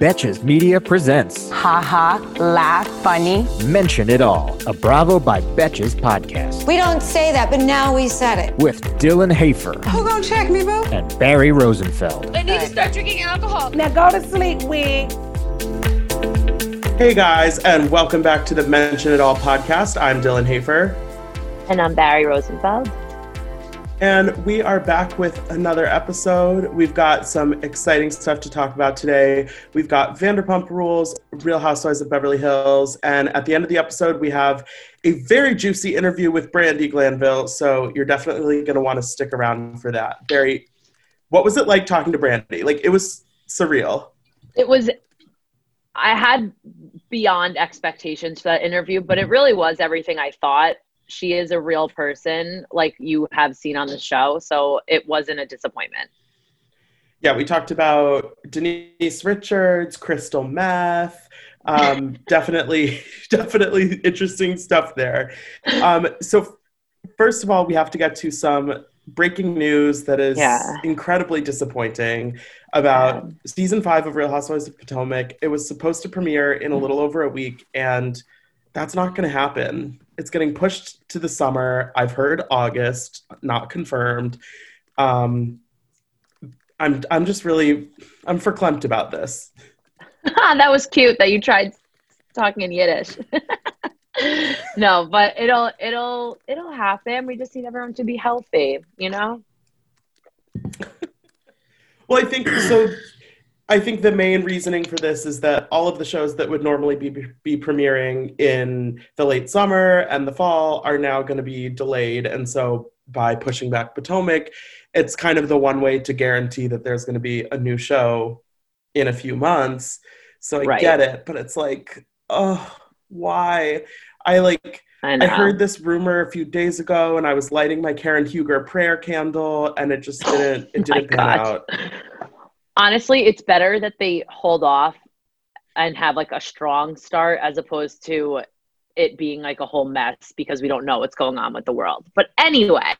Betches Media presents Ha ha, laugh, funny. Mention It All, a Bravo by Betches podcast We don't say that, but now we said it. with Dylan Hafer Who gonna check me, boo? and Barry Rosenfeld. I need to start drinking alcohol. Now go to sleep, wig. Hey guys, and welcome back to the Mention It All podcast. I'm Dylan Hafer, And I'm Barry Rosenfeld. And we are back with another episode. We've got some exciting stuff to talk about today. We've got Vanderpump Rules, Real Housewives of Beverly Hills, and at the end of the episode, we have a very juicy interview with Brandi Glanville. So you're definitely going to want to stick around for that. Barry, what was it like talking to Brandi? Like it was surreal. It was, I had beyond expectations for that interview, but it really was everything I thought. She is a real person, like you have seen on the show. So it wasn't a disappointment. Yeah, we talked about Denise Richards, crystal meth. Um, definitely, definitely interesting stuff there. Um, so, first of all, we have to get to some breaking news that is Yeah. incredibly disappointing about season five of Real Housewives of Potomac. It was supposed to premiere in a little over a week, and that's not going to happen. It's getting pushed to the summer. I've heard August, not confirmed. Um, I'm I'm just really I'm verklempt about this. that was cute that you tried talking in Yiddish. no, but it'll it'll it'll happen. We just need everyone to be healthy, you know? Well, I think so. I think the main reasoning for this is that all of the shows that would normally be be premiering in the late summer and the fall are now going to be delayed, and so by pushing back Potomac, it's kind of the one way to guarantee that there's going to be a new show in a few months. So I Right. get it, but it's like, oh, why? I like. I. I heard this rumor a few days ago, and I was lighting my Karen Huger prayer candle, and it just didn't. It Oh didn't pan God. out. Honestly, it's better that they hold off and have like a strong start as opposed to it being like a whole mess because we don't know what's going on with the world. But anyway,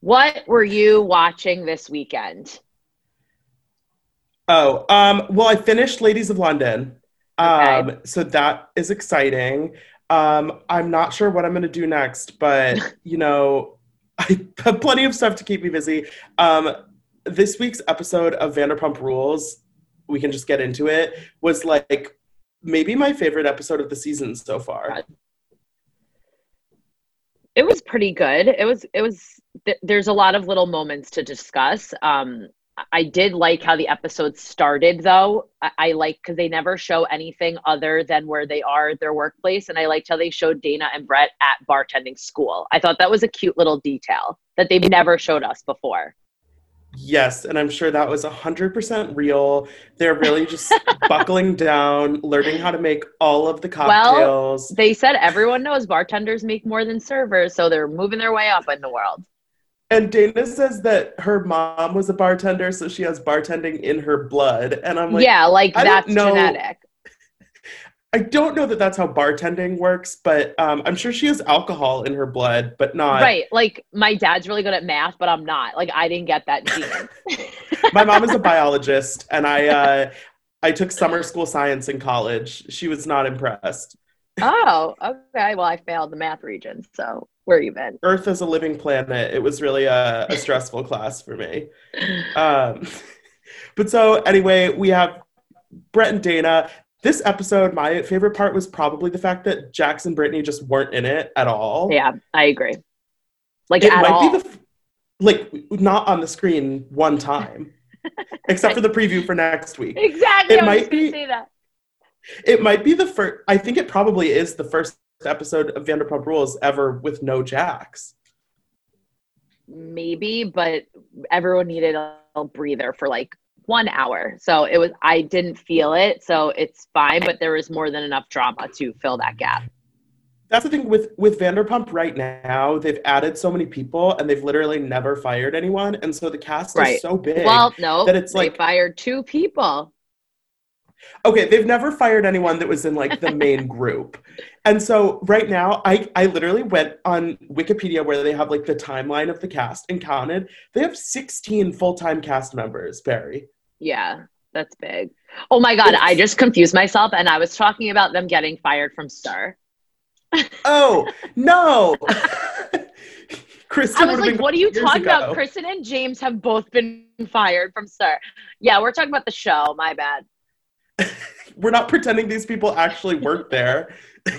what were you watching this weekend? Oh, um, well, I finished Ladies of London. Um, Okay. so that is exciting. Um, I'm not sure what I'm going to do next, but you know, I have plenty of stuff to keep me busy. Um, this week's episode of Vanderpump Rules, we can just get into it, was like maybe my favorite episode of the season so far. It was pretty good. It was it was th- there's a lot of little moments to discuss. Um I did like how the episode started though. I, I like because they never show anything other than where they are at their workplace. And I liked how they showed Dayna and Brett at bartending school. I thought that was a cute little detail that they've never showed us before. Yes, and I'm sure that was 100% real. They're really just buckling down, learning how to make all of the cocktails. They said everyone knows bartenders make more than servers, so they're moving their way up in the world. And Dayna says that her mom was a bartender, so she has bartending in her blood. And I'm like, yeah, like I that's genetic. I don't know that that's how bartending works, but um, I'm sure she has alcohol in her blood, but not. Right. Like my dad's really good at math, but I'm not. Like I didn't get that gene. My mom is a biologist, and I uh, I took summer school science in college. She was not impressed. oh, okay. Well, I failed the math region. So where you been? Earth is a living planet. It was really a, a stressful class for me. Um, but so anyway, we have Brett and Dayna. This episode, my favorite part was probably the fact that Jax and Brittany just weren't in it at all. Yeah, I agree. Like it at might all. be the f- like not on the screen one time, except for the preview for next week. exactly. it I might be- say that. It might be the first. I think it probably is the first episode of Vanderpump Rules ever with no Jax. Maybe, but everyone needed a, a breather for like one hour. So it was I didn't feel it, so it's fine, but there was more than enough drama to fill that gap. That's the thing with with Vanderpump right now. They've added so many people, and they've literally never fired anyone, and so the cast Right. is so big. Well, no, that it's they like- fired two people. okay, they've never fired anyone that was in like the main group, and so right now, I I literally went on Wikipedia where they have like the timeline of the cast and counted. They have sixteen full time cast members. Barry. Yeah, that's big. Oh my god, I just confused myself, and I was talking about them getting fired from Star. Oh no. Kristen I was like, "What are you talking about?" ago. Kristen and James have both been fired from Star. Yeah, we're talking about the show. My bad. We're not pretending these people actually work there.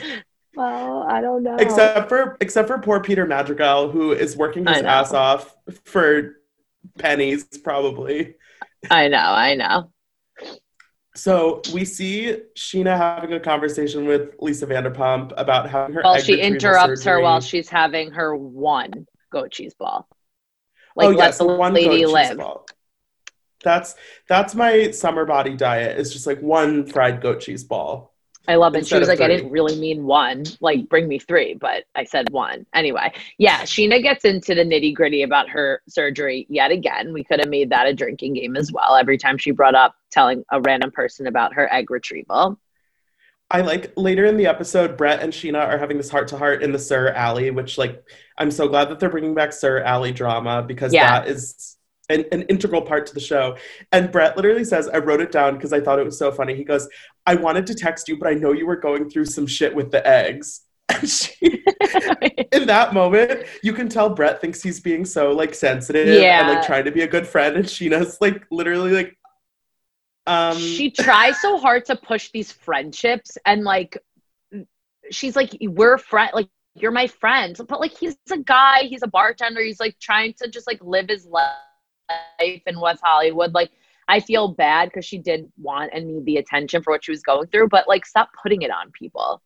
Well, I don't know. except for except for poor Peter Madrigal, who is working his ass off for pennies, probably. I know, I know. So we see Scheana having a conversation with Lisa Vanderpump about having her. Well, she interrupts her while she's having her one goat cheese ball. Like, oh let yes, the one lady goat cheese live. ball. That's that's my summer body diet. Is just like one fried goat cheese ball. I love it. She was like, I didn't really mean one, like bring me three, but I said one. Anyway, yeah, Scheana gets into the nitty gritty about her surgery yet again. We could have made that a drinking game as well. Every time she brought up telling a random person about her egg retrieval. I like later in the episode, Brett and Scheana are having this heart to heart in the SUR Alley, which like I'm so glad that they're bringing back SUR Alley drama because Yeah. that is an, an integral part to the show. And Brett literally says, I wrote it down because I thought it was so funny. He goes, I wanted to text you, but I know you were going through some shit with the eggs. She, in that moment, you can tell Brett thinks he's being so like sensitive and like trying to be a good friend. And Scheana's like literally like, um, she tries so hard to push these friendships and like she's like we're friend like you're my friend but like he's a guy he's a bartender he's like trying to just like live his life in west hollywood like i feel bad because she did want and need the attention for what she was going through but like stop putting it on people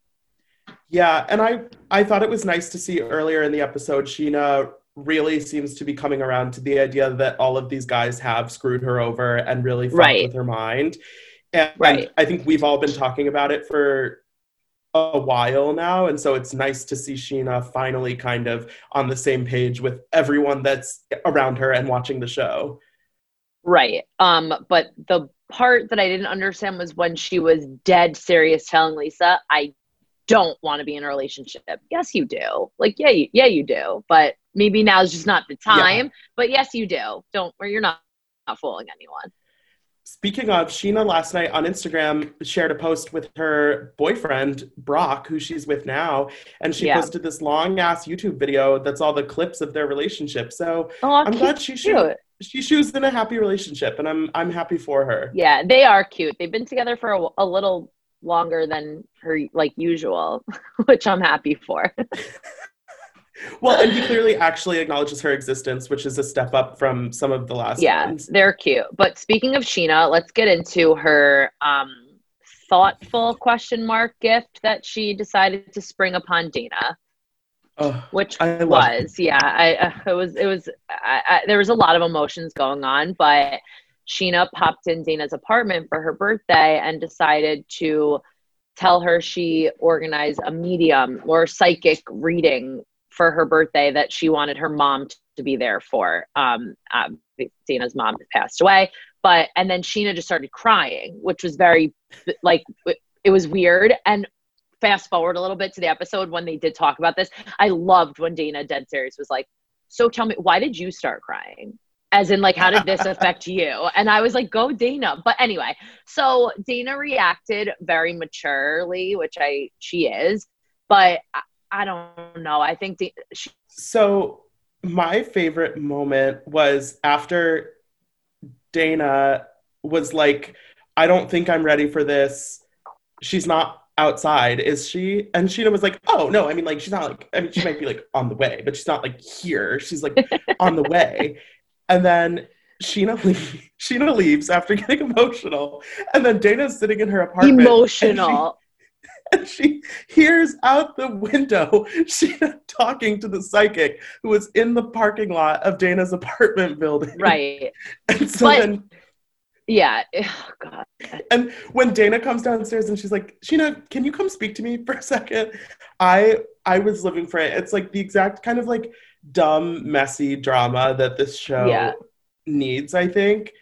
Yeah, and I I thought it was nice to see earlier in the episode Scheana really seems to be coming around to the idea that all of these guys have screwed her over and really fucked Right. with her mind. And, Right. and I think we've all been talking about it for a while now, and so it's nice to see Scheana finally kind of on the same page with everyone that's around her and watching the show. Right. Um, but the part that I didn't understand was when she was dead serious telling Lisa, I don't want to be in a relationship. Yes, you do. Like, yeah, you, yeah, you do. But maybe now is just not the time. But yes, you do. Don't or you're not, not fooling anyone. Speaking of, Scheana last night on Instagram shared a post with her boyfriend, Brock, who she's with now. And she Yeah. posted this long ass YouTube video that's all the clips of their relationship. So Oh, I'm cute. glad she cute. she she's in a happy relationship and I'm I'm happy for her. Yeah, they are cute. They've been together for a, a little longer than her like usual, which I'm happy for. Well, and he clearly actually acknowledges her existence, which is a step up from some of the last yeah, ones. they're cute. But speaking of Scheana, let's get into her um, thoughtful question mark gift that she decided to spring upon Dayna, Oh, which I was yeah, I uh, it was it was I, I, there was a lot of emotions going on, but Scheana popped in Dayna's apartment for her birthday and decided to tell her she organized a medium or psychic reading for her birthday that she wanted her mom to be there for. Um, uh, Dayna's mom passed away, but and then Scheana just started crying, which was very like it was weird. And fast forward a little bit to the episode when they did talk about this, I loved when Dayna dead serious was like, "So tell me, why did you start crying?" As in, like, how did this affect you? And I was like, go Dayna. But anyway, so Dayna reacted very maturely, which I she is, but I, don't know. I think the, she, So my favorite moment was after Dayna was like, I don't think I'm ready for this. She's not outside, is she? And Scheana was like, Oh no, I mean like she's not like I mean she might be like on the way, but she's not like here. She's like on the way. And then Scheana leaves, Scheana leaves after getting emotional. And then Dayna's sitting in her apartment. emotional. and she hears out the window Scheana talking to the psychic who was in the parking lot of Dayna's apartment building. right. And so But- then Yeah. Eh, oh, God. And when Dayna comes downstairs and she's like, Scheana, can you come speak to me for a second? I I was living for it. It's like the exact kind of like dumb, messy drama that this show Yeah. needs, I think.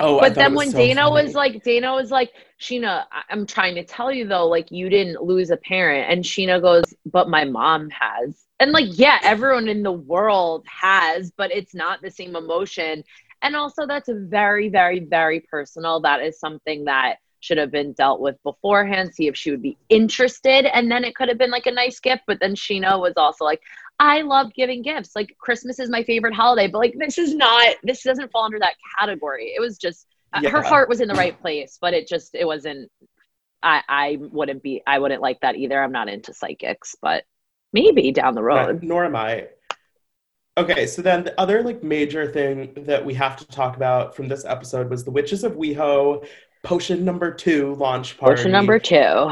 Oh, but then when so Dayna funny. was like, Dayna was like, Scheana, I'm trying to tell you though, like you didn't lose a parent. And Scheana goes, but my mom has. And like, yeah, everyone in the world has, but it's not the same emotion. And also, that's very, very, very personal. That is something that should have been dealt with beforehand. See if she would be interested. And then it could have been like a nice gift. But then Scheana was also like, I love giving gifts. Like Christmas is my favorite holiday, but like this is not, this doesn't fall under that category. It was just, uh, her heart was in the right place, but it just, it wasn't, I, I wouldn't be, I wouldn't like that either. I'm not into psychics, but maybe down the Right, road. nor am I. Okay, so then the other like major thing that we have to talk about from this episode was the Witches of WeHo potion number two launch party. Potion number two.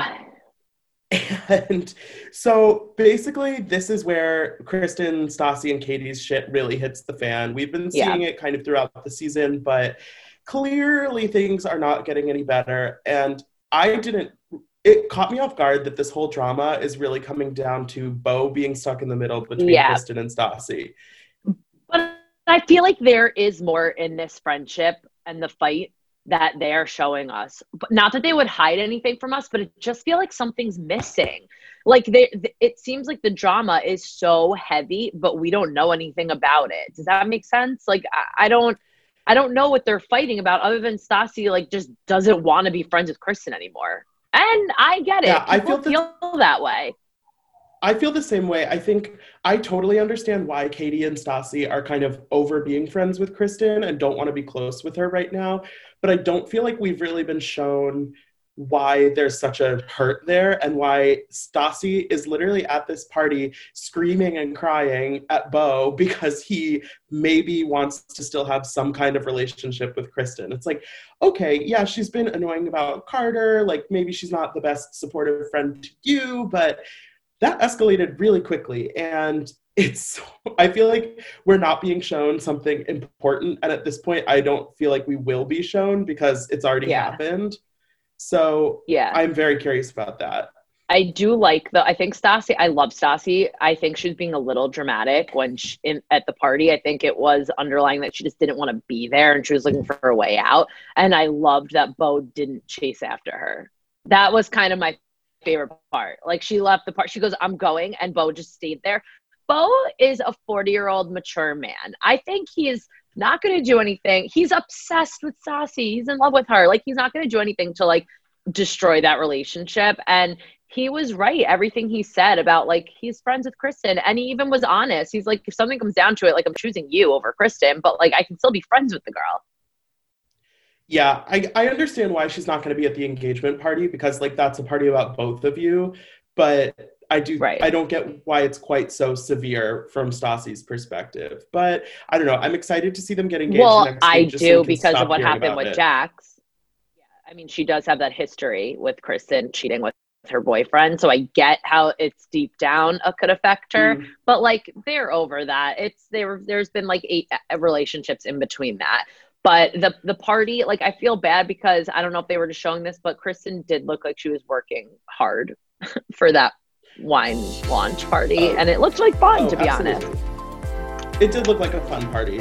And so basically, this is where Kristen, Stassi, and Katie's shit really hits the fan. We've been Yeah. seeing it kind of throughout the season, but clearly things are not getting any better. And I didn't, it caught me off guard that this whole drama is really coming down to Beau being stuck in the middle between Yeah. Kristen and Stassi. But I feel like there is more in this friendship and the fight that they are showing us. But not that they would hide anything from us, but it just feel like something's missing. Like they, th- it seems like the drama is so heavy, but we don't know anything about it. Does that make sense? Like I, I don't, I don't know what they're fighting about, other than Stassi like just doesn't want to be friends with Kristen anymore. And I get it. Yeah, I feel feel that way. I feel the same way. I think I totally understand why Katie and Stassi are kind of over being friends with Kristen and don't want to be close with her right now. But I don't feel like we've really been shown why there's such a hurt there and why Stassi is literally at this party screaming and crying at Beau because he maybe wants to still have some kind of relationship with Kristen. It's like, okay, yeah, she's been annoying about Carter. Like maybe she's not the best supportive friend to you, but that escalated really quickly and it's i feel like we're not being shown something important and at this point i don't feel like we will be shown because it's already Yeah. happened so Yeah. i'm very curious about that I do like the. I think Stassi. I love Stassi. I think she's being a little dramatic when she, in, at the party. I think it was underlying that she just didn't want to be there and she was looking for a way out. And I loved that Beau didn't chase after her. That was kind of my favorite part. Like she left the part. She goes, "I'm going," and Beau just stayed there. Beau is a 40 year old mature man. I think he is not going to do anything. He's obsessed with Sassy. He's in love with her. Like he's not going to do anything to like destroy that relationship. And he was right. Everything he said about like he's friends with Kristen, and he even was honest. He's like, if something comes down to it, like I'm choosing you over Kristen, but like I can still be friends with the girl. Yeah i, I understand why she's not going to be at the engagement party because like that's a party about both of you but I do. Right. I don't get why it's quite so severe from Stassi's perspective, but I don't know. I'm excited to see them get engaged. Well, I so do we because of what happened with it. Jax. Yeah, I mean, she does have that history with Kristen cheating with her boyfriend, so I get how it's deep down uh, could affect her. Mm. But like, they're over that. It's there. There's been like eight uh, relationships in between that. But the the party, like, I feel bad because I don't know if they were just showing this, but Kristen did look like she was working hard for that wine launch party, Oh. and it looked like fun, Oh, to be absolutely. honest. It did look like a fun party.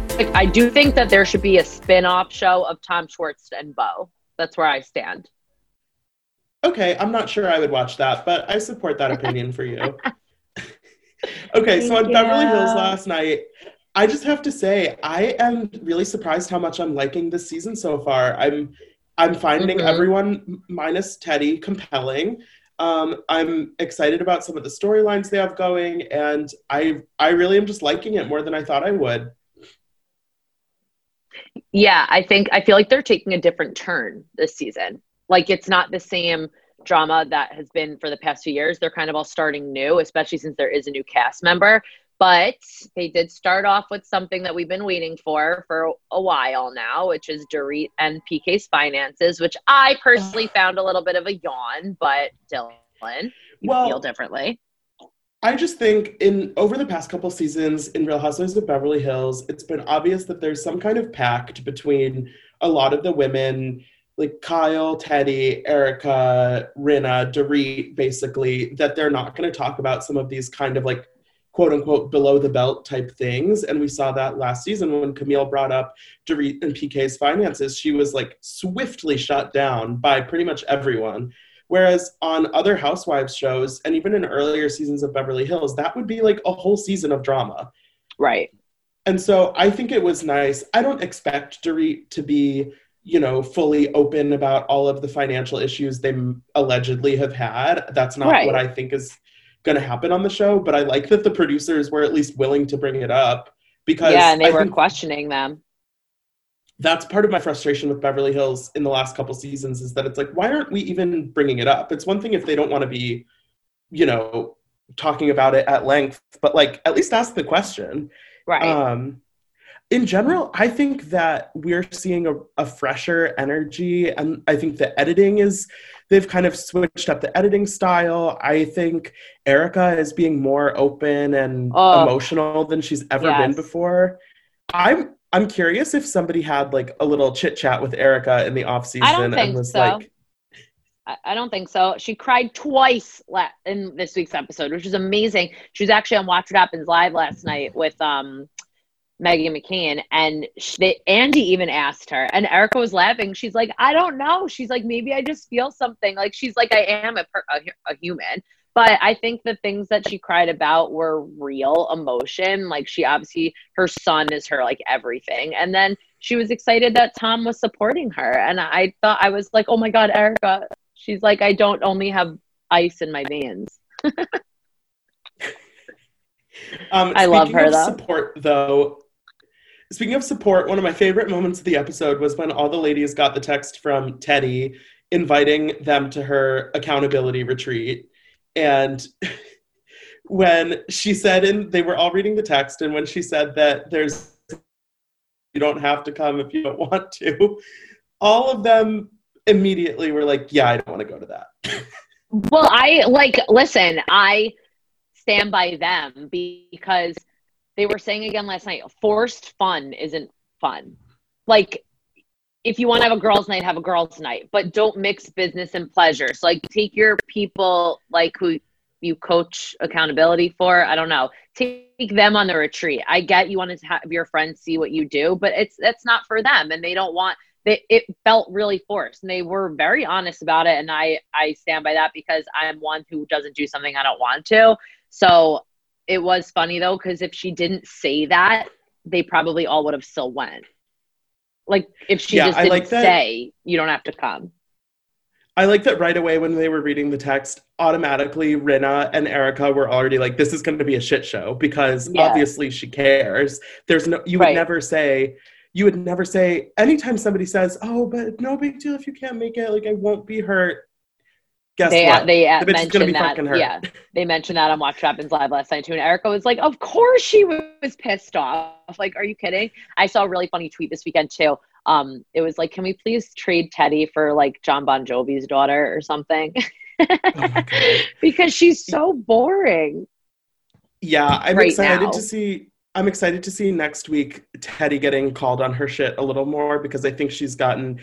I do think that there should be a spin-off show of Tom Schwartz and Beau. That's where I stand. Okay, I'm not sure I would watch that, but I support that opinion for you. okay, so on Beverly Hills last night, I just have to say I am really surprised how much I'm liking this season so far. I'm I'm finding Mhm. everyone minus Teddi compelling. Um, I'm excited about some of the storylines they have going, and I I really am just liking it more than I thought I would. Yeah, I think I feel like they're taking a different turn this season. Like it's not the same drama that has been for the past few years. They're kind of all starting new, especially since there is a new cast member. But they did start off with something that we've been waiting for for a while now, which is Dorit and PK's finances, which I personally found a little bit of a yawn. But Dylan, you Well- feel differently. I just think in over the past couple seasons in Real Housewives of Beverly Hills, it's been obvious that there's some kind of pact between a lot of the women, like Kyle, Teddi, Erika, Rinna, Dorit, basically, that they're not going to talk about some of these kind of like quote unquote below the belt type things. And we saw that last season when Camille brought up Dorit and PK's finances. She was like swiftly shut down by pretty much everyone. Whereas on other housewives shows, and even in earlier seasons of Beverly Hills, that would be like a whole season of drama. Right. And so I think it was nice. I don't expect Dorit to be, you know, fully open about all of the financial issues they allegedly have had. That's not Right. what I think is going to happen on the show. But I like that the producers were at least willing to bring it up because Yeah, and they I were questioning them. That's part of my frustration with Beverly Hills in the last couple seasons is that it's like, why aren't we even bringing it up? It's one thing if they don't want to be, you know, talking about it at length, but like at least ask the question. Right. Um, in general, I think that we're seeing a, a fresher energy, and I think the editing is, they've kind of switched up the editing style. I think Erika is being more open and Oh. emotional than she's ever been before. I'm I'm curious if somebody had like a little chit chat with Erika in the off season I don't and think was so. like, I, don't think so. She cried twice la- in this week's episode, which is amazing. She was actually on Watch What Happens Live last night with um, Meghan McCain, and sh they, Andy even asked her, and Erika was laughing. She's like, I don't know. She's like, maybe I just feel something. Like she's like, I am a, per- a, a human. But I think the things that she cried about were real emotion. Like she obviously, her son is her like everything. And then she was excited that Tom was supporting her. And I thought, I was like, oh my God, Erika. She's like, I don't only have ice in my veins. Um, I love speaking her, of though. Support though. Speaking of support, one of my favorite moments of the episode was when all the ladies got the text from Teddi inviting them to her accountability retreat, and when she said, and they were all reading the text, and when she said that there's you don't have to come if you don't want to, all of them immediately were like, "Yeah, I don't want to go to that." Well, I like, listen, I stand by them because they were saying again last night forced fun isn't fun. Like, if you want to have a girls' night, have a girls' night, but don't mix business and pleasure. So, like, take your people, like, who you coach accountability for. I don't know. Take them on the retreat. I get you want to have your friends see what you do, but it's that's not for them, and they don't want. They, it felt really forced, and they were very honest about it. And I I stand by that because I'm one who doesn't do something I don't want to. So it was funny though, because if she didn't say that, they probably all would have still went. Like if she Yeah, just I didn't like that. say you don't have to come. I like that right away when they were reading the text, automatically Rinna and Erika were already like, this is going to be a shit show because Yeah. obviously she cares. There's no, you would Right. never say, you would never say, anytime somebody says, oh, but no big deal if you can't make it, like I won't be hurt. Guess they what? they uh, the bitch is gonna be mentioned that. fucking. Yeah, they mentioned that on Watch What Happens Live last night too. And Erika was like, "Of course she was pissed off. Like, are you kidding?" I saw a really funny tweet this weekend too. Um, it was like, "Can we please trade Teddi for like Jon Bon Jovi's daughter or something?" Oh my God. because she's so boring. Yeah, I'm right excited now. to see. I'm excited to see next week Teddi getting called on her shit a little more because I think she's gotten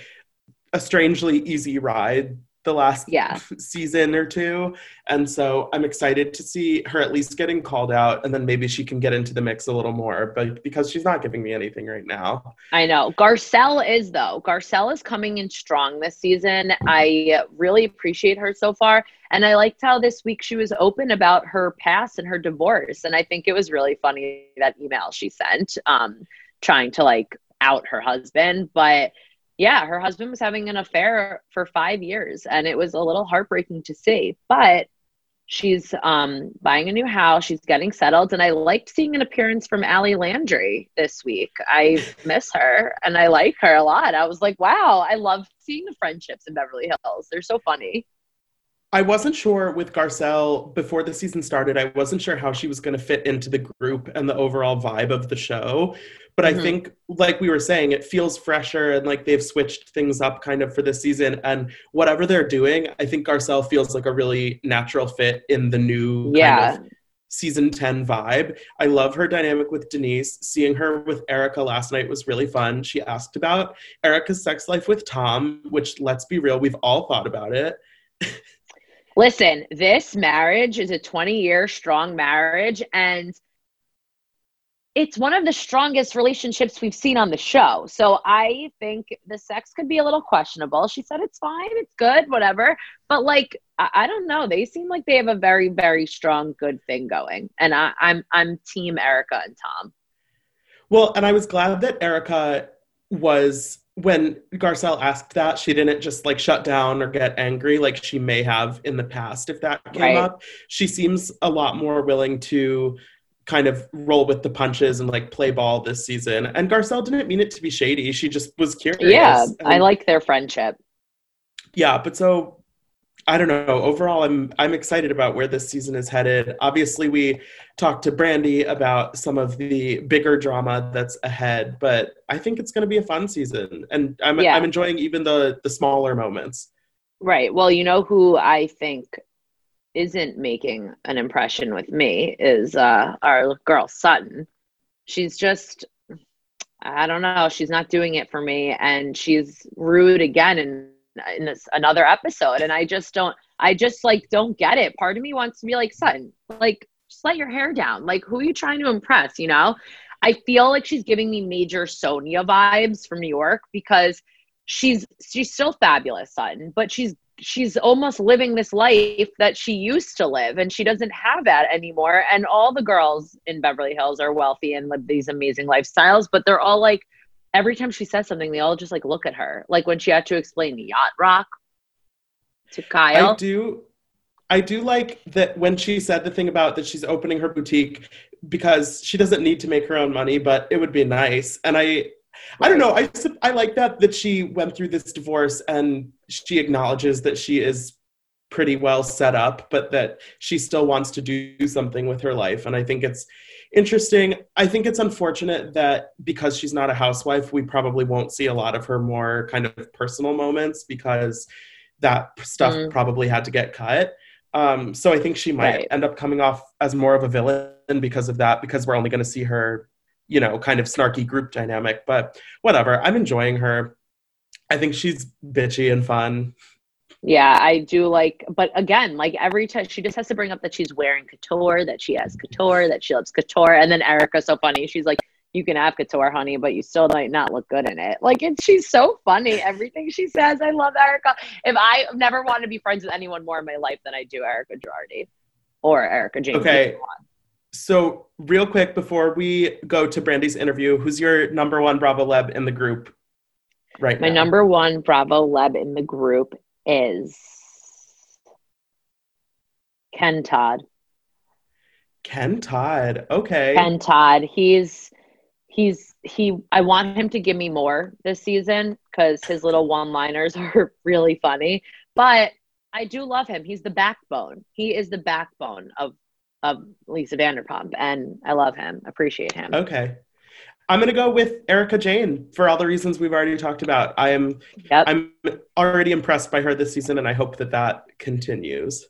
a strangely easy ride the last Yeah. season or two. And so I'm excited to see her at least getting called out and then maybe she can get into the mix a little more. But because she's not giving me anything right now. I know. Garcelle is though. Garcelle is coming in strong this season. I really appreciate her so far. And I liked how this week she was open about her past and her divorce. And I think it was really funny that email she sent, um, trying to like out her husband. But yeah, her husband was having an affair for five years and it was a little heartbreaking to see. But she's um, buying a new house, she's getting settled, and I liked seeing an appearance from Ali Landry this week. I miss her and I like her a lot. I was like, wow, I love seeing the friendships in Beverly Hills. They're so funny. I wasn't sure with Garcelle before the season started. I wasn't sure how she was going to fit into the group and the overall vibe of the show. But Mhm. I think, like we were saying, it feels fresher and like they've switched things up kind of for this season. And whatever they're doing, I think Garcelle feels like a really natural fit in the new Yeah. kind of season 10 vibe. I love her dynamic with Denise. Seeing her with Erika last night was really fun. She asked about Erika's sex life with Tom, which let's be real, we've all thought about it. Listen, this marriage is a 20 year strong marriage, and it's one of the strongest relationships we've seen on the show. So I think the sex could be a little questionable. She said it's fine, it's good, whatever. But like, I, I don't know. They seem like they have a very, very strong, good thing going. And I, I'm I'm team Erika and Tom. Well, and I was glad that Erika was when Garcelle asked that, she didn't just like shut down or get angry like she may have in the past if that came Right. up. She seems a lot more willing to kind of roll with the punches and like play ball this season. And Garcelle didn't mean it to be shady. She just was curious. Yeah, I like their friendship. yeah, but so I don't know. Overall, I'm I'm excited about where this season is headed. Obviously, we talked to Brandi about some of the bigger drama that's ahead, but I think it's going to be a fun season, and I'm Yeah. I'm enjoying even the the smaller moments. Right. Well, you know who I think isn't making an impression with me is uh, our girl Sutton. She's just, I don't know, she's not doing it for me, and she's rude again in in this another episode, and I just don't, I just like don't get it. Part of me wants to be like Sutton, like just let your hair down. Like who are you trying to impress? You know, I feel like she's giving me major Sonja vibes from New York because she's she's still fabulous Sutton, but she's she's almost living this life that she used to live and she doesn't have that anymore and all the girls in Beverly Hills are wealthy and live these amazing lifestyles but they're all like every time she says something they all just like look at her like when she had to explain yacht rock to Kyle I do. I do like that when she said the thing about that she's opening her boutique because she doesn't need to make her own money, but it would be nice. And I, I don't know. I I like that that she went through this divorce and she acknowledges that she is pretty well set up, but that she still wants to do something with her life. And I think it's interesting. I think it's unfortunate that because she's not a housewife, we probably won't see a lot of her more kind of personal moments because that stuff Mm. probably had to get cut. Um, so I think she might Right. end up coming off as more of a villain because of that, because we're only going to see her, you know, kind of snarky group dynamic. But whatever, I'm enjoying her. I think she's bitchy and fun. Yeah, I do like, but again, like every time she just has to bring up that she's wearing couture, that she has couture, that she loves couture. And then Erika's so funny. She's like, you can have couture, honey, but you still might not look good in it. Like, it's, she's so funny. Everything she says, I love Erika. If I never want to be friends with anyone more in my life than I do Erika Girardi or Erika Jayne. Okay. So, real quick before we go to Brandi's interview, who's your number one Bravo Leb in the group right My now? number one Bravo Leb in the group is Ken Todd. Ken Todd. Okay. Ken Todd. He's he's he I want him to give me more this season because his little one liners are really funny. But I do love him. He's the backbone. He is the backbone of of Lisa Vanderpump, and I love him. Appreciate him. Okay. I'm gonna go with Erika Jayne for all the reasons we've already talked about. I am Yep. I'm already impressed by her this season, and I hope that that continues.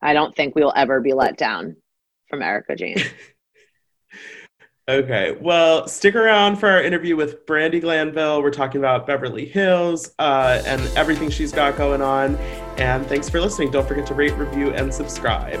I don't think we will ever be let down from Erika Jayne. Okay, well, stick around for our interview with Brandi Glanville. We're talking about Beverly Hills uh, and everything she's got going on. And thanks for listening. Don't forget to rate, review, and subscribe.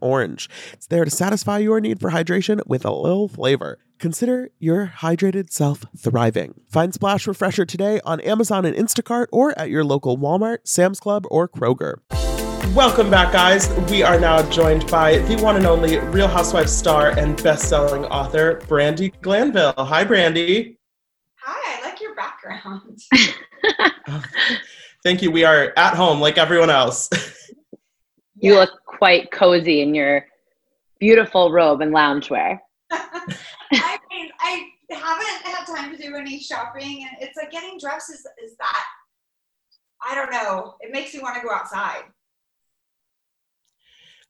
orange. It's there to satisfy your need for hydration with a little flavor. Consider your hydrated self thriving. Find Splash Refresher today on Amazon and Instacart or at your local Walmart, Sam's Club, or Kroger. Welcome back, guys. We are now joined by the one and only Real Housewives star and best-selling author, Brandi Glanville. Hi, Brandi. Hi, I like your background. Thank you. We are at home like everyone else. You look quite cozy in your beautiful robe and loungewear. I mean, I haven't had time to do any shopping, and it's like getting dressed is, is that. I don't know. It makes you want to go outside.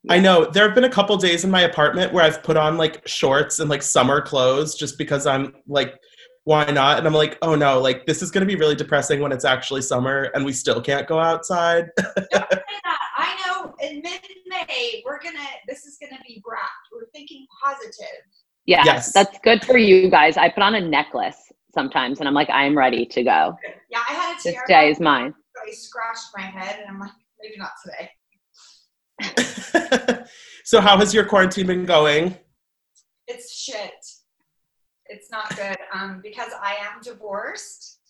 I know there have been a couple days in my apartment where I've put on like shorts and like summer clothes just because I'm like, why not? And I'm like, oh no, like this is going to be really depressing when it's actually summer and we still can't go outside. Don't say that. I know in mid-May we're gonna. This is gonna be wrapped. We're thinking positive. Yeah, Yes. that's good for you guys. I put on a necklace sometimes and I'm like, I'm ready to go. Yeah, I had a This tiara. day is mine. I scratched my head, and I'm like, maybe not today. so how has your quarantine been going? It's shit. It's not good. Um, because I am divorced.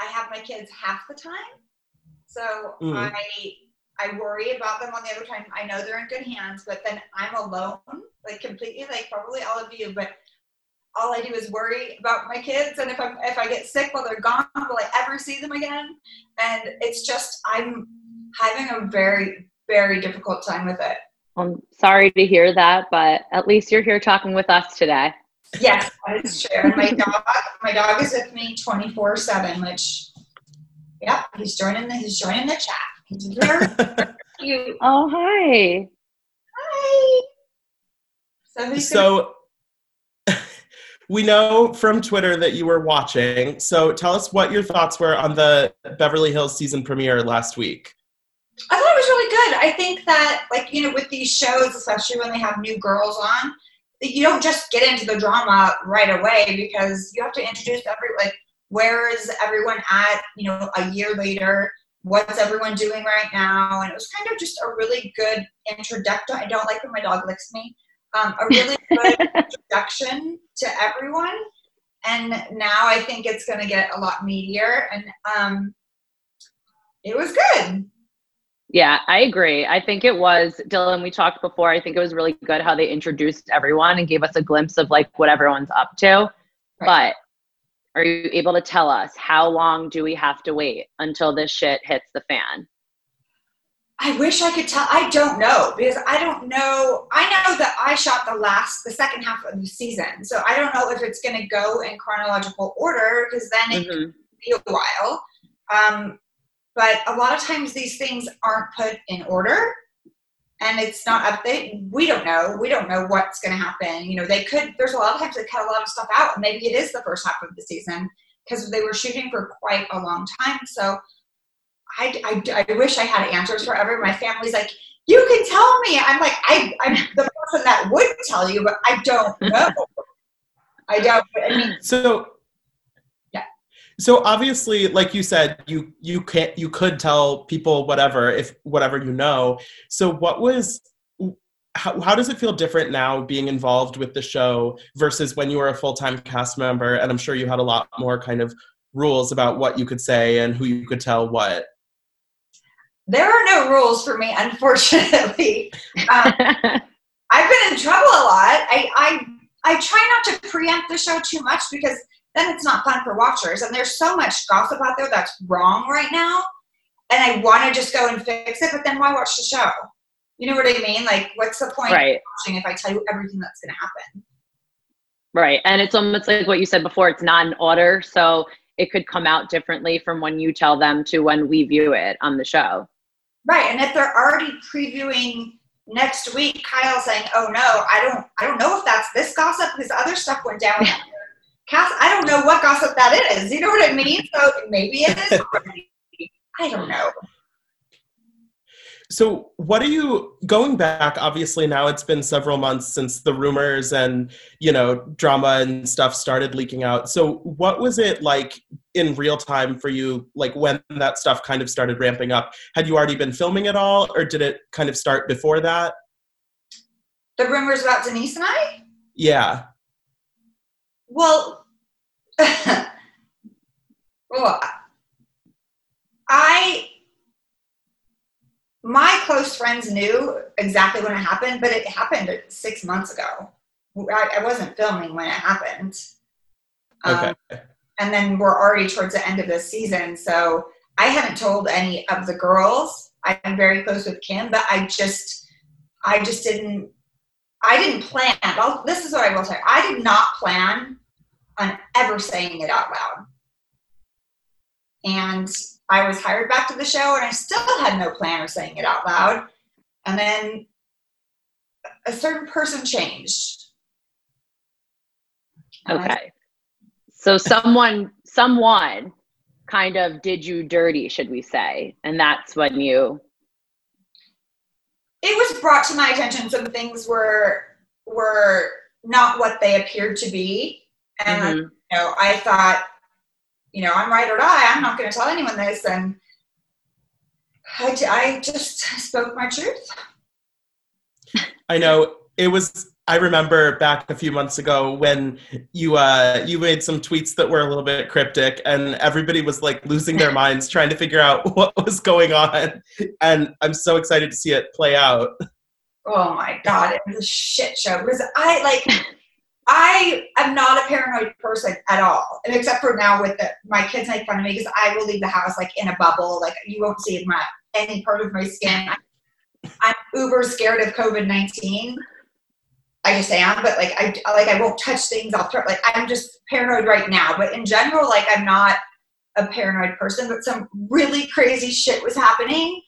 I have my kids half the time, so Mm. I I worry about them on the other time. I know they're in good hands, but then I'm alone, like completely, like probably all of you. But all I do is worry about my kids, and if I if I get sick while they're gone, will I ever see them again? And it's just I'm having a very very difficult time with it. I'm sorry to hear that, but at least you're here talking with us today. Yes, that is true. My dog, my dog is with me twenty four seven. Which, yep, he's joining the he's joining the chat. He's very cute. Oh, hi. Hi. So he's gonna- So we know from Twitter that you were watching. So tell us what your thoughts were on the Beverly Hills season premiere last week. I thought it was really good. I think that like you know with these shows, especially when they have new girls on, that you don't just get into the drama right away because you have to introduce every like where is everyone at you know a year later what's everyone doing right now and it was kind of just a really good introduction i don't like when my dog licks me um, a really good introduction to everyone and now i think it's going to get a lot meatier and um, it was good Yeah, I agree. I think it was Dylan. We talked before. I think it was really good how they introduced everyone and gave us a glimpse of like what everyone's up to. But are you able to tell us how long do we have to wait until this shit hits the fan? I wish I could tell. I don't know because I don't know. I know that I shot the last, the second half of the season, so I don't know if it's going to go in chronological order because then it can be a while. Um, but a lot of times these things aren't put in order, and it's not up. They we don't know. We don't know what's going to happen. You know, they could. There's a lot of times they cut a lot of stuff out, and maybe it is the first half of the season because they were shooting for quite a long time. So I, I, I wish I had answers for everyone. My family's like, you can tell me. I'm like, I, I'm the person that would tell you, but I don't know. I don't. I mean, So. So obviously, like you said, you you can't you could tell people whatever if whatever you know. So what was how, how does it feel different now being involved with the show versus when you were a full-time cast member and i'm sure you had a lot more kind of rules about what you could say and who you could tell what there are no rules for me, unfortunately. Um, I've been in trouble a lot. I, I, I try not to preempt the show too much because then it's not fun for watchers. And there's so much gossip out there that's wrong right now. And I want to just go and fix it, but then why watch the show? You know what I mean? Like, what's the point right. of watching if I tell you everything that's going to happen? Right. And it's almost like what you said before, it's not an order. So it could come out differently from when you tell them to when we view it on the show. Right. And if they're already previewing next week, Kyle saying, "Oh no, I don't, I don't know if that's this gossip because other stuff went down." Cass, I don't know what gossip that is. You know what I mean? So maybe it is. I don't know. So, what are you going back? Obviously, now it's been several months since the rumors and you know drama and stuff started leaking out. So, what was it like in real time for you? Like when that stuff kind of started ramping up, had you already been filming it all, or did it kind of start before that? The rumors about Denise and I. Yeah. Well, well, I my close friends knew exactly when it happened, but it happened six months ago. I, I wasn't filming when it happened. Um, Okay. and then we're already towards the end of the season, so I haven't told any of the girls. I'm very close with Kim, but I just, I just didn't, I didn't plan. I'll, this is what I will say. I did not plan on ever saying it out loud. And I was hired back to the show, and I still had no plan of saying it out loud. And then a certain person changed. And I- Okay. So someone someone kind of did you dirty, should we say? And that's when you it was brought to my attention some things were were not what they appeared to be and Mhm. you know i thought you know i'm right or die i'm not going to tell anyone this and I, I just spoke my truth I know it was. I remember back a few months ago when you uh, you made some tweets that were a little bit cryptic, and everybody was like losing their minds trying to figure out what was going on. And I'm so excited to see it play out. oh my god it was a shit show because i like i am not a paranoid person at all and except for now with the my kids make fun of me because i will leave the house like in a bubble like you won't see my any part of my skin i'm uber scared of covid-19 i just am but like i like i won't touch things i'll throw like i'm just paranoid right now but in general like i'm not a paranoid person but some really crazy shit was happening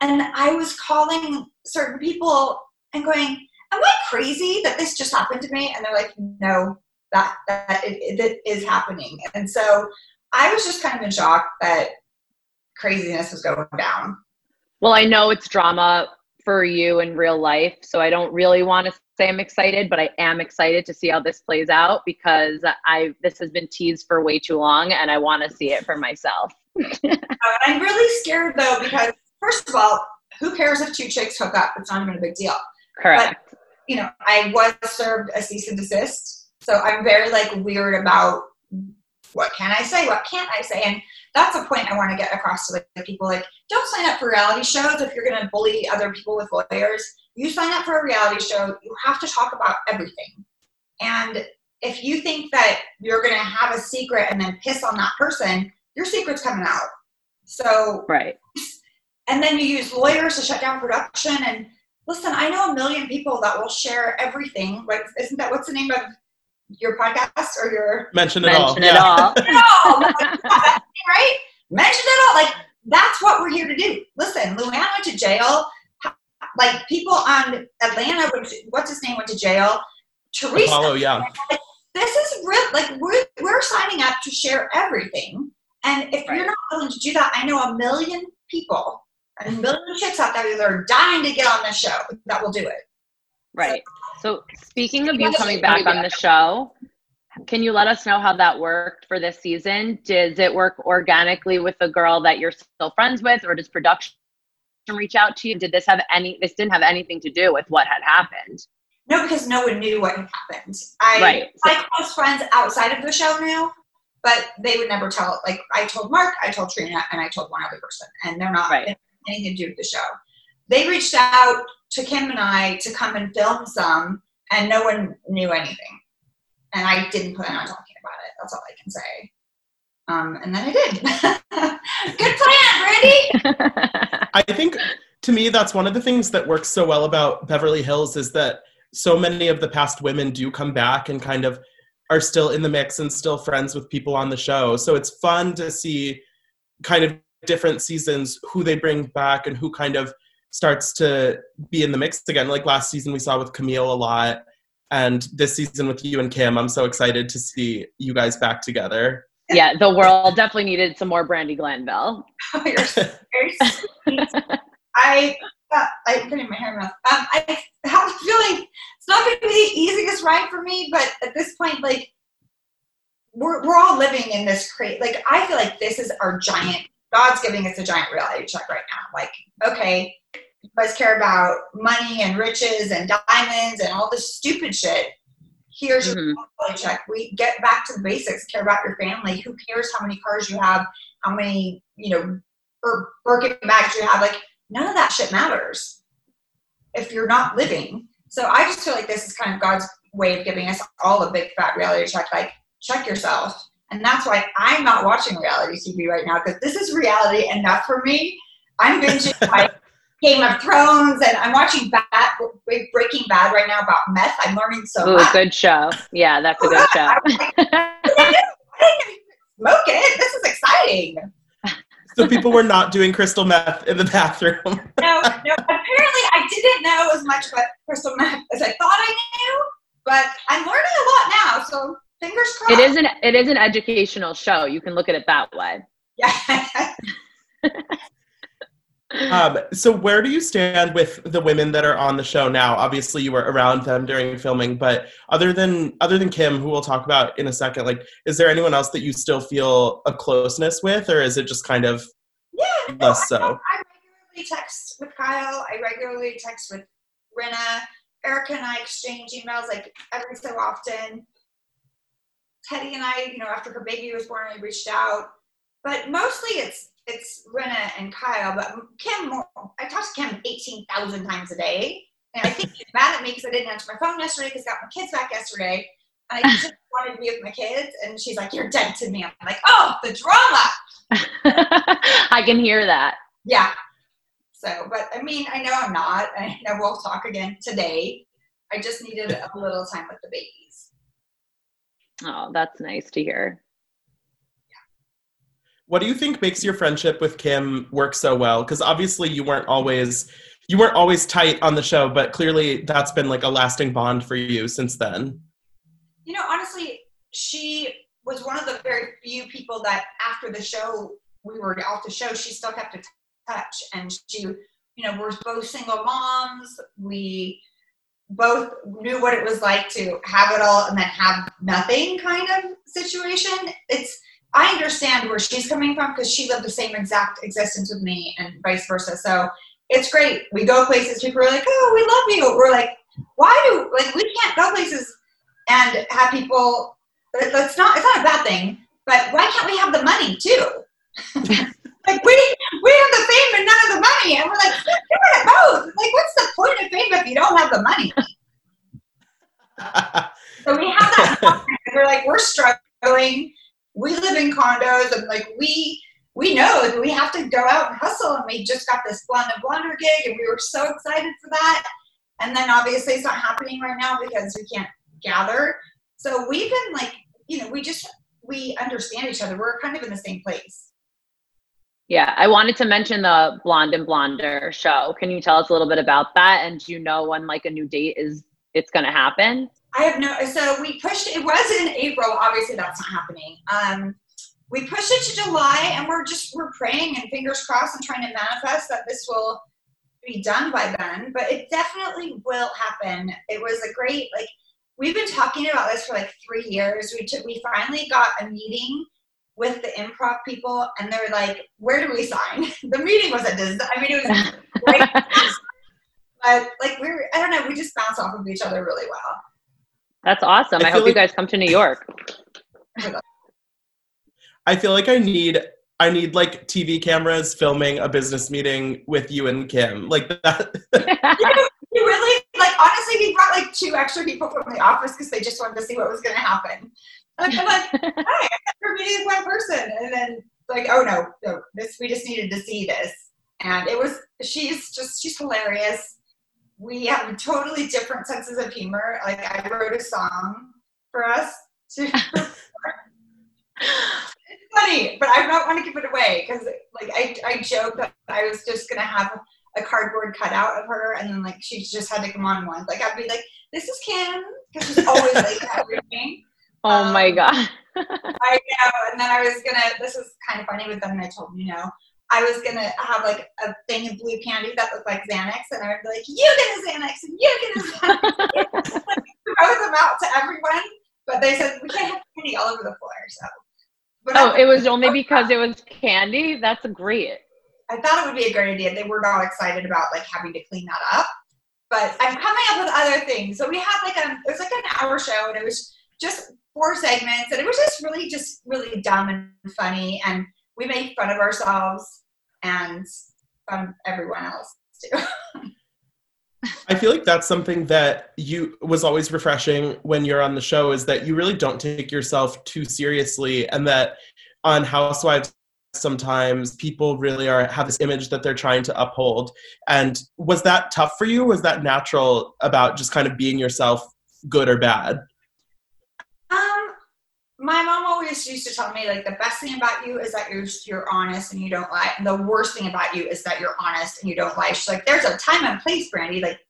and I was calling certain people and going, "Am I crazy that this just happened to me?" And they're like, "No, that that it, it is happening." And so I was just kind of in shock that craziness was going down. Well, I know it's drama for you in real life, so I don't really want to say I'm excited, but I am excited to see how this plays out because I this has been teased for way too long and I want to see it for myself. I'm really scared though because first of all, who cares if two chicks hook up? It's not even a big deal. Correct. you know, I was served a cease and desist. So I'm very like weird about what can I say, what can't I say, and that's a point I want to get across to like people. Like, don't sign up for reality shows if you're going to bully other people with lawyers. You sign up for a reality show, you have to talk about everything. And if you think that you're going to have a secret and then piss on that person, your secret's coming out. So right. and then you use lawyers to shut down production. And listen, I know a million people that will share everything. Like, isn't that what's the name of your podcast or your Mention it all. Mention it yeah. all. no, like, yeah, right? Mention it all. Like that's what we're here to do. Listen, Luann went to jail. Like people on Atlanta, went what's his name, went to jail. Teresa, Apollo, yeah. this is real. Like we're we're signing up to share everything. And if Right. you're not willing to do that, I know a million people, and a million chicks out there that are dying to get on this show that will do it. Right. So speaking of you coming back on the show, can you let us know how that worked for this season? Does it work organically with the girl that you're still friends with, or does production reach out to you? Did this have any? This didn't have anything to do with what had happened. No, because no one knew what had happened. I Right. my close friends outside of the show knew, but they would never tell. Like I told Mark, I told Trina, and I told one other person, and they're not Right. anything to do with the show. They reached out to Kim and I to come and film some, and no one knew anything. And I didn't plan on talking about it. That's all I can say. Um, and then I did. Good plan, Brandi. I think to me that's one of the things that works so well about Beverly Hills is that so many of the past women do come back and kind of are still in the mix and still friends with people on the show. So it's fun to see kind of different seasons who they bring back and who kind of starts to be in the mix again. Like last season we saw with Camille a lot and this season with you and Kim. I'm so excited to see you guys back together. yeah, the world definitely needed some more Brandi Glanville. You're very sweet. I uh, I'm getting my hair in my mouth. Um, I have a feeling it's not going to be the easiest ride for me, but at this point, like we're we're all living in this crazy. Like I feel like this is our giant. God's giving us a giant reality check right now. Like, okay, you guys care about money and riches and diamonds and all this stupid shit. Here's your Mhm. reality check. We get back to the basics. Care about your family. Who cares how many cars you have? How many you know, or Birkin bags you have? Like none of that shit matters if you're not living. So I just feel like this is kind of God's way of giving us all a big fat reality check. Like check yourself. And that's why I'm not watching reality TV right now because this is reality enough for me. I'm binging like Game of Thrones and I'm watching Bad, Breaking Bad right now about meth. I'm learning so Ooh, much. good show. Yeah, that's a good show. I smoke it. This is exciting. So people were not doing crystal meth in the bathroom. No, no. Apparently, I didn't know as much about crystal meth as I thought I knew, but I'm learning a lot now. So fingers crossed. It is an it is an educational show. You can look at it that way. Yeah. Um, so where do you stand with the women that are on the show now? Obviously, you were around them during filming, but other than other than Kim, who we'll talk about in a second, like, is there anyone else that you still feel a closeness with, or is it just kind of yeah. no, less I, so? I regularly text with Kyle. I regularly text with Rinna. Erika and I exchange emails like every so often. Teddi and I, you know, after her baby was born, I reached out. But mostly it's it's Rinna and Kyle. But Kim, I talk to Kim 18,000 times a day. And I think she's mad at me because I didn't answer my phone yesterday because I got my kids back yesterday. And I just wanted to be with my kids. And she's like, You're dead to me. I'm like, Oh, the drama. I can hear that. Yeah. So, but I mean, I know I'm not. I know we'll talk again today. I just needed a little time with the babies. Oh, that's nice to hear. What do you think makes your friendship with Kim work so well? Because obviously you weren't always you weren't always tight on the show, but clearly that's been like a lasting bond for you since then. You know, honestly, she was one of the very few people that after the show, we were off the show, she still kept in touch. And she, you know, we're both single moms. We both knew what it was like to have it all and then have nothing kind of situation. It's, I understand where she's coming from because she lived the same exact existence with me and vice versa. So it's great. We go places, people are like, oh, we love you. We're like, why do, like, we can't go places and have people, it's not, it's not a bad thing, but why can't we have the money too? like, we, we have the fame and none of the money. And we're like, give it both. Like, what's the point of fame if you don't have the money? So we have that. we're like, we're struggling. We live in condos and like we we know like, we have to go out and hustle, and we just got this blonde and blonder gig, and we were so excited for that. And then obviously it's not happening right now because we can't gather. So we've been like, you know, we just we understand each other. We're kind of in the same place. Yeah, I wanted to mention the Blonde and Blonder show. Can you tell us a little bit about that? And do you know when like a new date is it's going to happen? I have no. So we pushed. It was in April. Obviously, that's not happening. Um, we pushed it to July, and we're just we're praying and fingers crossed and trying to manifest that this will be done by then. But it definitely will happen. It was a great like we've been talking about this for like three years. We took we finally got a meeting with the improv people, and they're like, "Where do we sign?" the meeting was a dis- I mean, it was great, but like we're I don't know. We just bounce off of each other really well. That's awesome. I, I hope feel you guys come to New York. I feel like I need I need like TV cameras filming a business meeting with you and Kim. Like that. You really like honestly we brought like two extra people from the office because they just wanted to see what was gonna happen. And I'm like, hi, we're meeting with one person and then like, oh no, no, this we just needed to see this. And it was she's just she's hilarious. We have totally different senses of humor. Like I wrote a song for us to it's funny, but I don't want to give it away because like I, I joked that I was just gonna have a cardboard cutout of her and then like she just had to come on once. Like I'd be like, "This is Kim," because she's always like everything. oh my Um, god. I know. And then I was gonna. This is kind of funny, but then I told you know. I was gonna have like a thing of blue candy that looked like Xanax, and I would be like, "You get a Xanax, and you get a Xanax." like, throw them out to everyone, but they said we can't have candy all over the floor. So, but oh, it was only because it was candy. That's great. I thought it would be a great idea. They were not excited about like having to clean that up, but I'm coming up with other things. So we had like a it was like an hour show, and it was just four segments, and it was just really just really dumb and funny, and we made fun of ourselves and fun of everyone else too. I feel like that's something that you was always refreshing when you're on the show is that you really don't take yourself too seriously and that on Housewives sometimes people really are have this image that they're trying to uphold. And was that tough for you? Was that natural about just kind of being yourself, good or bad? My mom always used to tell me like the best thing about you is that you're you're honest and you don't lie, and the worst thing about you is that you're honest and you don't lie. She's like, there's a time and place, Brandi. Like,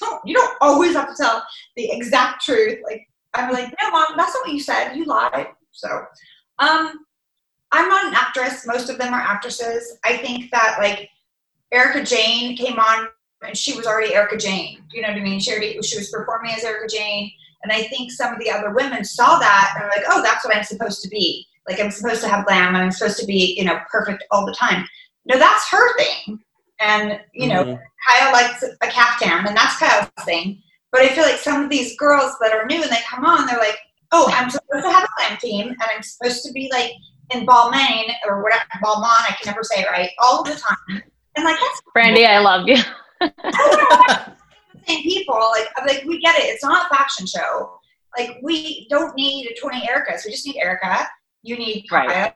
don't you don't always have to tell the exact truth. Like, I'm like, no, mom, that's not what you said. You lied. So, um, I'm not an actress. Most of them are actresses. I think that like Erika Jayne came on and she was already Erika Jayne. You know what I mean? She already she was performing as Erika Jayne. And I think some of the other women saw that and were like, oh, that's what I'm supposed to be. Like I'm supposed to have glam and I'm supposed to be, you know, perfect all the time. No, that's her thing. And, you know, Mhm. Kyle likes a caftan and that's Kyle's thing. But I feel like some of these girls that are new and they come on, they're like, oh, I'm supposed to have a glam team and I'm supposed to be like in Balmain or whatever, Balmain, I can never say it right, all the time. And like, that's Brandi, I love you. same people. Like, I'm like, we get it. It's not a fashion show. Like, we don't need 20 Erikas. We just need Erika. You need Kaya. Right.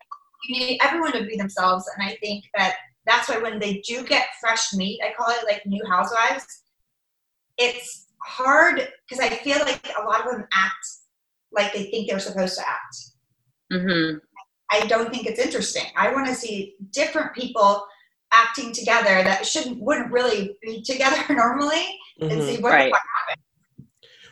You need everyone to be themselves. And I think that that's why when they do get fresh meat, I call it like new housewives, it's hard because I feel like a lot of them act like they think they're supposed to act. hmm I don't think it's interesting. I want to see different people acting together that shouldn't wouldn't really be together normally and Mhm. see what Right.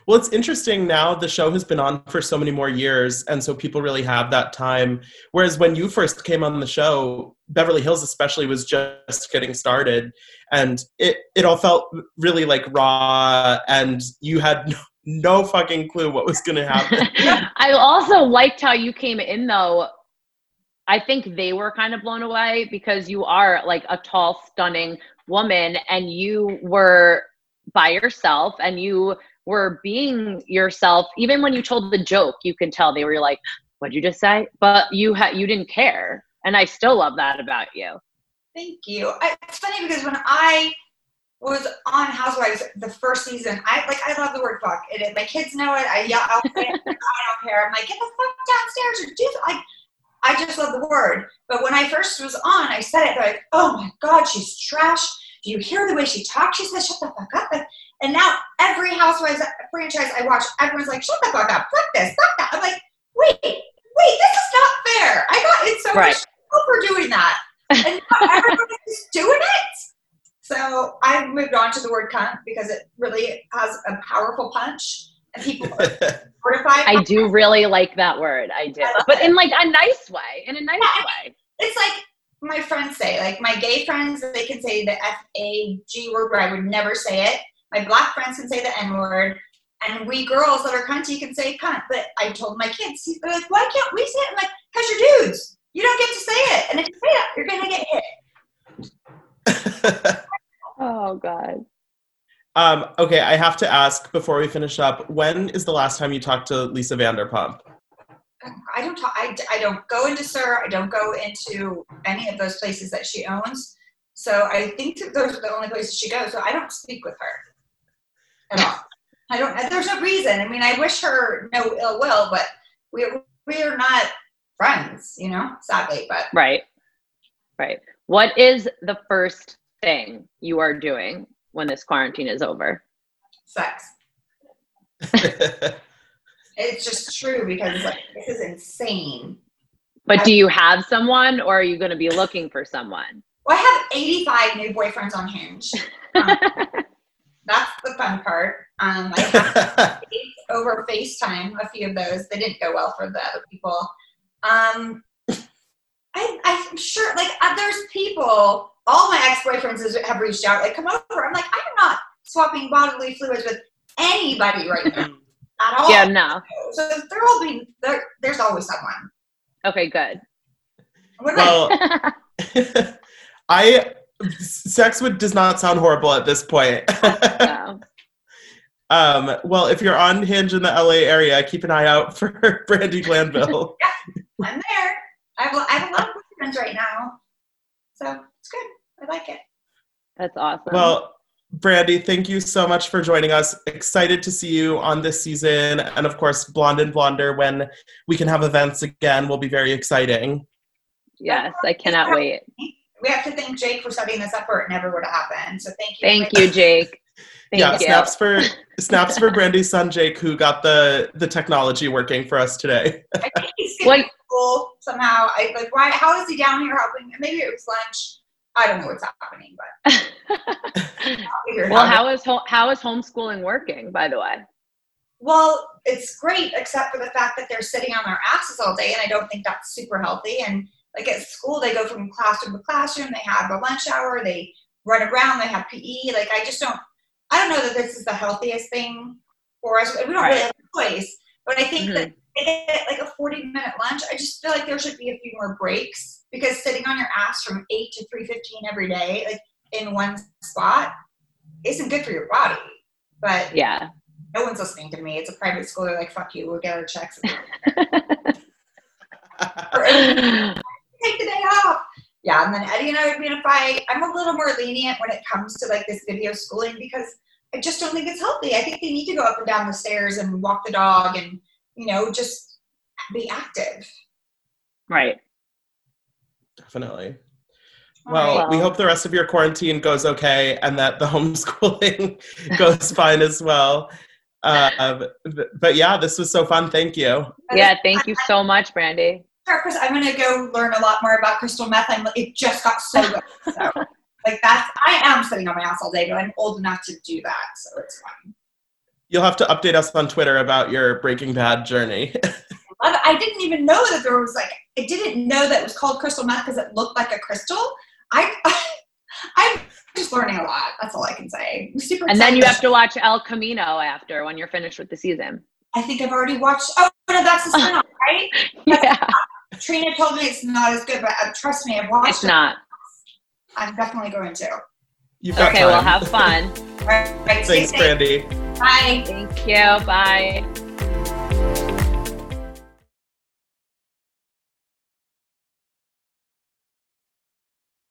Well, it's interesting now. The show has been on for so many more years, and so people really have that time. Whereas when you first came on the show, Beverly Hills especially was just getting started, and it it all felt really like raw, and you had no, no fucking clue what was going to happen. I also liked how you came in though. I think they were kind of blown away because you are like a tall, stunning woman and you were by yourself and you were being yourself. Even when you told the joke, you can tell they were like, What'd you just say? But you had you didn't care. And I still love that about you. Thank you. I, it's funny because when I was on Housewives the first season, I like I love the word fuck. It, my kids know it. I yell. I don't care. I'm like, get the fuck downstairs or do like I just love the word. But when I first was on, I said it like, oh my God, she's trash. Do you hear the way she talks? She says, shut the fuck up. And now every Housewives franchise I watch, everyone's like, shut the fuck up. Fuck this. Fuck that. I'm like, wait, wait, this is not fair. I got in so Right. much trouble for doing that. And now everybody's doing it. So I've moved on to the word cunt because it really has a powerful punch. And people are mortified. I do really like that word. I do, but in like a nice way. In a nice way. it's like my friends say, like my gay friends, they can say the F A G word where I would never say it. My black friends can say the N word. And we girls that are cunty can say cunt. But I told my kids, they're like, why can't we say it? I'm like, because you're dudes. You don't get to say it. And if you say it, you're going to get hit. Oh God. Um, okay, I have to ask before we finish up. When is the last time you talked to Lisa Vanderpump? I don't talk, I, I don't go into SUR. I don't go into any of those places that she owns. So I think that those are the only places she goes. So I don't speak with her at all. I don't. There's no reason. I mean, I wish her no ill will, but we we are not friends, you know. Sadly, but Right. Right. What is the first thing you are doing when this quarantine is over? sex. It's just true because like this is insane. But do you have someone or are you going to be looking for someone? Well, I have 85 new boyfriends on Hinge. Um, that's the fun part. Um, I have over FaceTime, a few of those. They didn't go well for the other people. Um, I, I'm sure, like, uh, there's people, all my ex boyfriends have reached out, like, come over. I'm like, I'm not swapping bodily fluids with anybody right now at all. yeah, no. So they're all being, there, there's always someone. Okay, good. Well, I sex would does not sound horrible at this point. No. um, well, if you're on Hinge in the LA area, keep an eye out for Brandi Glanville. yeah, I'm there. I have, I have a lot of boyfriends right now. So it's good. I like it. That's awesome. well, Brandi, thank you so much for joining us. Excited to see you on this season, and of course, Blonde and Blonder. When we can have events again, will be very exciting. yes, I cannot wait. We have to thank Jake for setting this up or it never would have happened. So thank you. Thank you, Jake. Thank yeah, you. snaps for snaps for Brandi's son Jake, who got the the technology working for us today. I think he's What- skipping school somehow. I like why how is he down here helping? Maybe it was lunch. I don't know what's happening, but I'll figure it well, how is ho- how is homeschooling working? By the way, Well, it's great, except for the fact that they're sitting on their asses all day, and I don't think that's super healthy. And like at school, they go from classroom to classroom. They have a lunch hour. They run around. They have PE. Like I just don't. I don't know that this is the healthiest thing for us. We don't really have a choice, but I think that mm-hmm. they get like a forty-minute lunch. I just feel like there should be a few more breaks because sitting on your ass from eight to three fifteen every day, like in one spot, isn't good for your body. But yeah. no one's listening to me. It's a private school. They're like, fuck you, we'll get our checks. Or, Take the day off. Yeah, and then Eddie and I would be in a fight. I'm a little more lenient when it comes to like this video schooling because I just don't think it's healthy. I think they need to go up and down the stairs and walk the dog and, you know, just be active. right. Definitely. All Well, we hope the rest of your quarantine goes okay and that the homeschooling goes fine as well. Uh, but, but yeah, this was so fun. Thank you. Yeah. Thank you so much, Brandi. Sure, Chris, I'm gonna go learn a lot more about crystal meth. I'm it just got so good. So like that's I am sitting on my ass all day, but I'm old enough to do that, so it's fine. You'll have to update us on Twitter about your Breaking Bad journey. I I didn't even know that there was like I didn't know that it was called crystal meth because it looked like a crystal. I I'm just learning a lot. That's all I can say. I'm super And then you have to watch El Camino after when you're finished with the season. I think I've already watched. Oh no, that's the spin-off, right? Yeah. Trina told me it's not as good, but uh, trust me, I've watched It's it. not. I'm definitely going to. You've got Okay, well, time. have fun. All right, Thanks. Brandi. Bye. Thank you. Bye.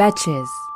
Betches.